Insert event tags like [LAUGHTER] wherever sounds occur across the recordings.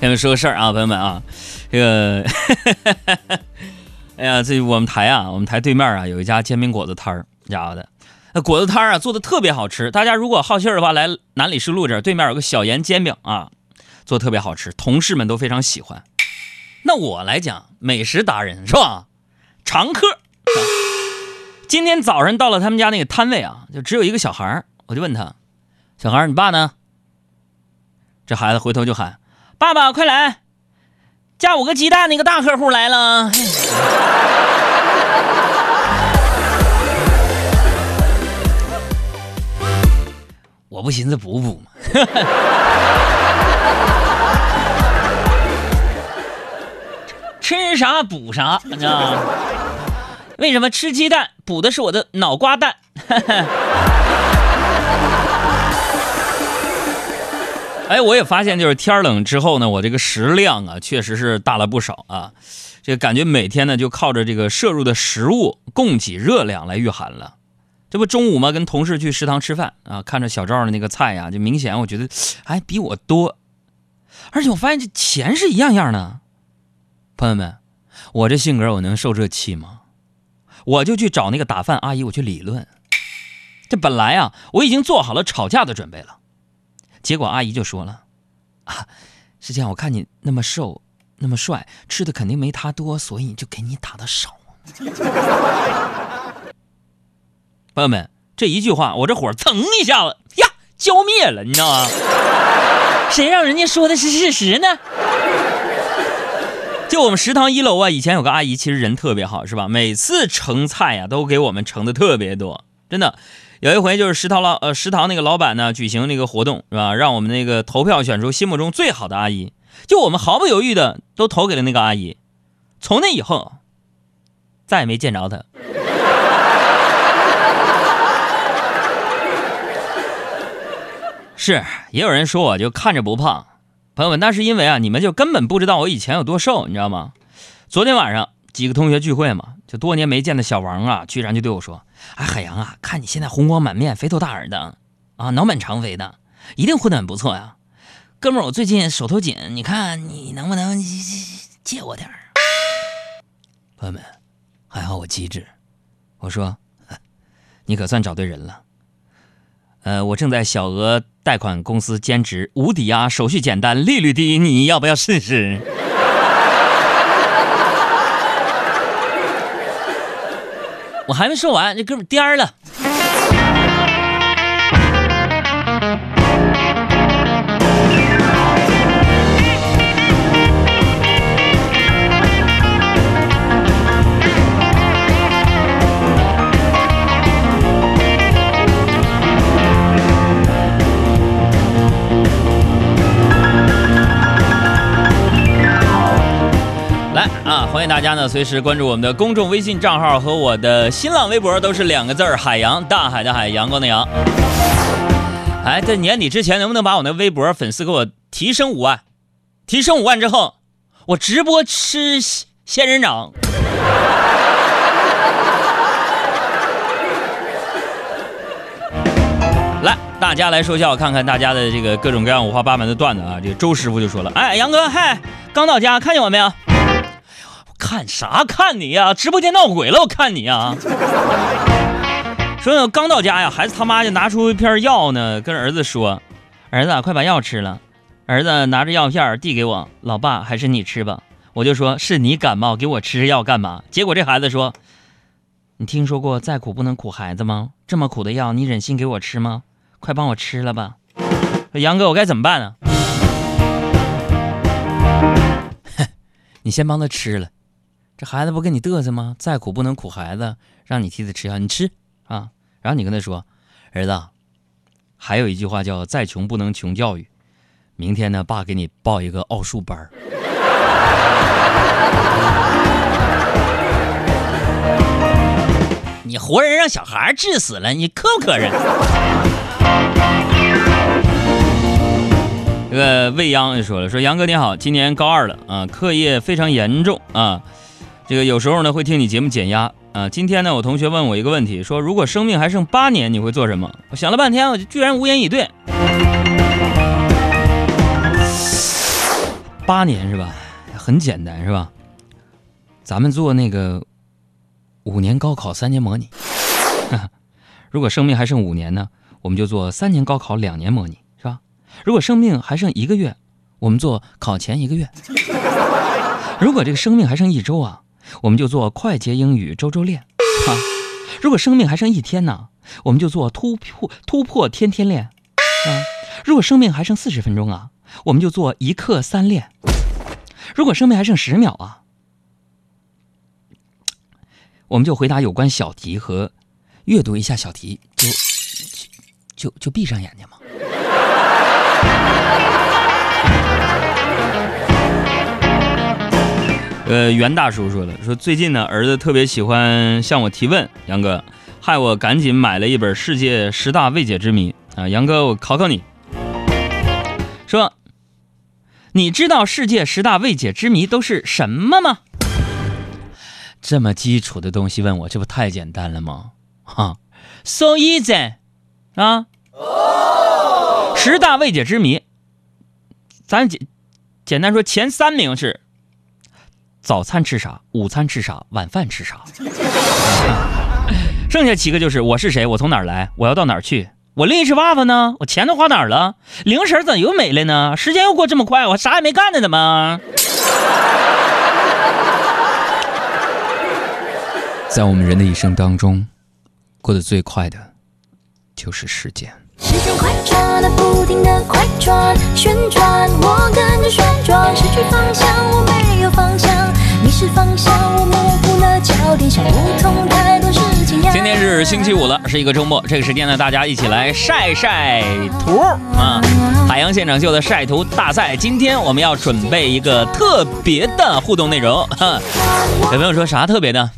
跟你们说个事儿啊，朋友们啊，这个，哎呀，这我们台啊，我们台对面啊有一家煎饼果子摊儿，家伙的，那果子摊儿啊做的特别好吃。大家如果好信儿的话，来南礼士路这儿对面有个小盐煎饼啊，做特别好吃，同事们都非常喜欢。那我来讲，美食达人是吧？常客。今天早上到了他们家那个摊位啊，就只有一个小孩儿，我就问他，小孩儿，你爸呢？这孩子回头就喊。爸爸，快来！加五个鸡蛋，那个大客户来了。[LAUGHS] 我不寻思补补吗？[LAUGHS] 吃啥补啥，你知道吗？为什么吃鸡蛋补的是我的脑瓜蛋？[LAUGHS] [LAUGHS] 哎，我也发现，就是天冷之后呢，我这个食量啊，确实是大了不少啊。这个感觉每天呢，就靠着这个摄入的食物供给热量来御寒了。这不中午嘛，跟同事去食堂吃饭啊，看着小赵的那个菜呀，就明显我觉得还比我多，而且我发现这钱是一样样的。朋友们，我这性格我能受这气吗？我就去找那个打饭阿姨，我去理论。这本来啊，我已经做好了吵架的准备了。结果阿姨就说了：“啊，是这样，我看你那么瘦，那么帅，吃的肯定没他多，所以就给你打的少。[LAUGHS] ”朋友们，这一句话，我这火蹭一下子呀浇灭了，你知道吗？[LAUGHS] 谁让人家说的是事实呢？就我们食堂一楼啊，以前有个阿姨，其实人特别好，是吧？每次盛菜呀，都给我们盛的特别多，真的。有一回就是食堂老呃食堂那个老板呢举行那个活动是吧？让我们那个投票选出心目中最好的阿姨，就我们毫不犹豫的都投给了那个阿姨。从那以后，再也没见着她。[LAUGHS] 是，也有人说我就看着不胖，朋友们，那是因为啊，你们就根本不知道我以前有多瘦，你知道吗？昨天晚上几个同学聚会嘛，就多年没见的小王啊，居然就对我说。哎，海洋啊，看你现在红光满面、肥头大耳的，啊，脑满肠肥的，一定混得很不错呀，哥们儿，我最近手头紧，你看你能不能借我点儿？朋友们，还好我机智，我说，你可算找对人了。呃，我正在小额贷款公司兼职，无抵押，手续简单，利率低，你要不要试试？我还没说完，这哥们颠儿了。来啊欢迎大家呢，随时关注我们的公众微信账号和我的新浪微博，都是两个字儿：海洋，大海的海，阳光的阳。哎，在年底之前，能不能把我那微博粉丝给我提升五万？提升五万之后，我直播吃仙人掌。[LAUGHS] 来，大家来说笑，看看大家的这个各种各样五花八门的段子啊！这个周师傅就说了：“哎，杨哥，嗨，刚到家，看见我没有？”看啥看你呀？直播间闹鬼了！我看你呀。[LAUGHS] 说刚到家呀，孩子他妈就拿出一片药呢，跟儿子说：“儿子，快把药吃了。”儿子拿着药片递给我：“老爸，还是你吃吧。”我就说：“是你感冒，给我吃药干嘛？”结果这孩子说：“你听说过再苦不能苦孩子吗？这么苦的药，你忍心给我吃吗？快帮我吃了吧。”杨哥，我该怎么办呢？[LAUGHS] 你先帮他吃了。这孩子不跟你嘚瑟吗？再苦不能苦孩子，让你替他吃药，你吃啊。然后你跟他说：“儿子，还有一句话叫‘再穷不能穷教育’。明天呢，爸给你报一个奥数班你活人让小孩治死了，你可不可忍？这个未央就说了：“说杨哥你好，今年高二了啊，课业非常严重啊。”这个有时候呢会听你节目减压啊。今天呢，我同学问我一个问题，说如果生命还剩八年，你会做什么？我想了半天，我就居然无言以对。八年是吧？很简单是吧？咱们做那个五年高考三年模拟。[LAUGHS] 如果生命还剩五年呢，我们就做三年高考两年模拟，是吧？如果生命还剩一个月，我们做考前一个月。[LAUGHS] 如果这个生命还剩一周啊，我们就做快捷英语周周练啊。如果生命还剩一天呢，我们就做突破突破天天练啊。如果生命还剩四十分钟啊，我们就做一课三练。如果生命还剩十秒啊，我们就回答有关小题和阅读一下小题，就就就闭上眼睛嘛。呃，袁大叔说了，说最近呢，儿子特别喜欢向我提问，杨哥，害我赶紧买了一本《世界十大未解之谜》啊，杨哥，我考考你，说，你知道世界十大未解之谜都是什么吗？这么基础的东西问我，这不太简单了吗？哈，so easy 啊，十大未解之谜，咱简简单说，前三名是。早餐吃啥？午餐吃啥？晚饭吃啥？[LAUGHS] 剩下七个就是我是谁？我从哪儿来？我要到哪儿去？我另一只袜子呢？我钱都花哪儿了？零食怎又没了呢？时间又过这么快，我啥也没干呢，怎么？在我们人的一生当中，过得最快的，就是时间。时间快转，不停的快转，旋转，我跟着旋转，失去方向，我没。今天是星期五了，是一个周末。这个时间呢，大家一起来晒晒图啊！海洋现场秀的晒图大赛，今天我们要准备一个特别的互动内容。有朋友说啥特别的？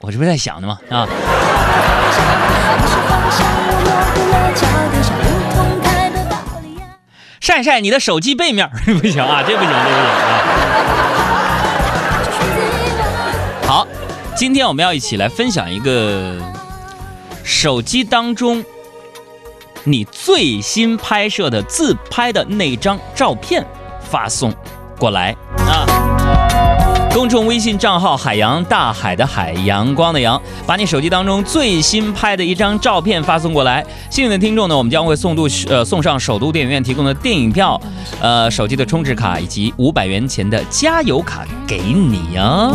我这不是在想呢吗？啊！[LAUGHS] 晒晒你的手机背面 [LAUGHS] 不行啊，这不行，这不行啊！今天我们要一起来分享一个手机当中你最新拍摄的自拍的那张照片，发送过来啊。公众微信账号“海洋大海的海阳光的阳”，把你手机当中最新拍的一张照片发送过来。幸运的听众呢，我们将会送度呃送上首都电影院提供的电影票，呃手机的充值卡以及五百元钱的加油卡给你哦。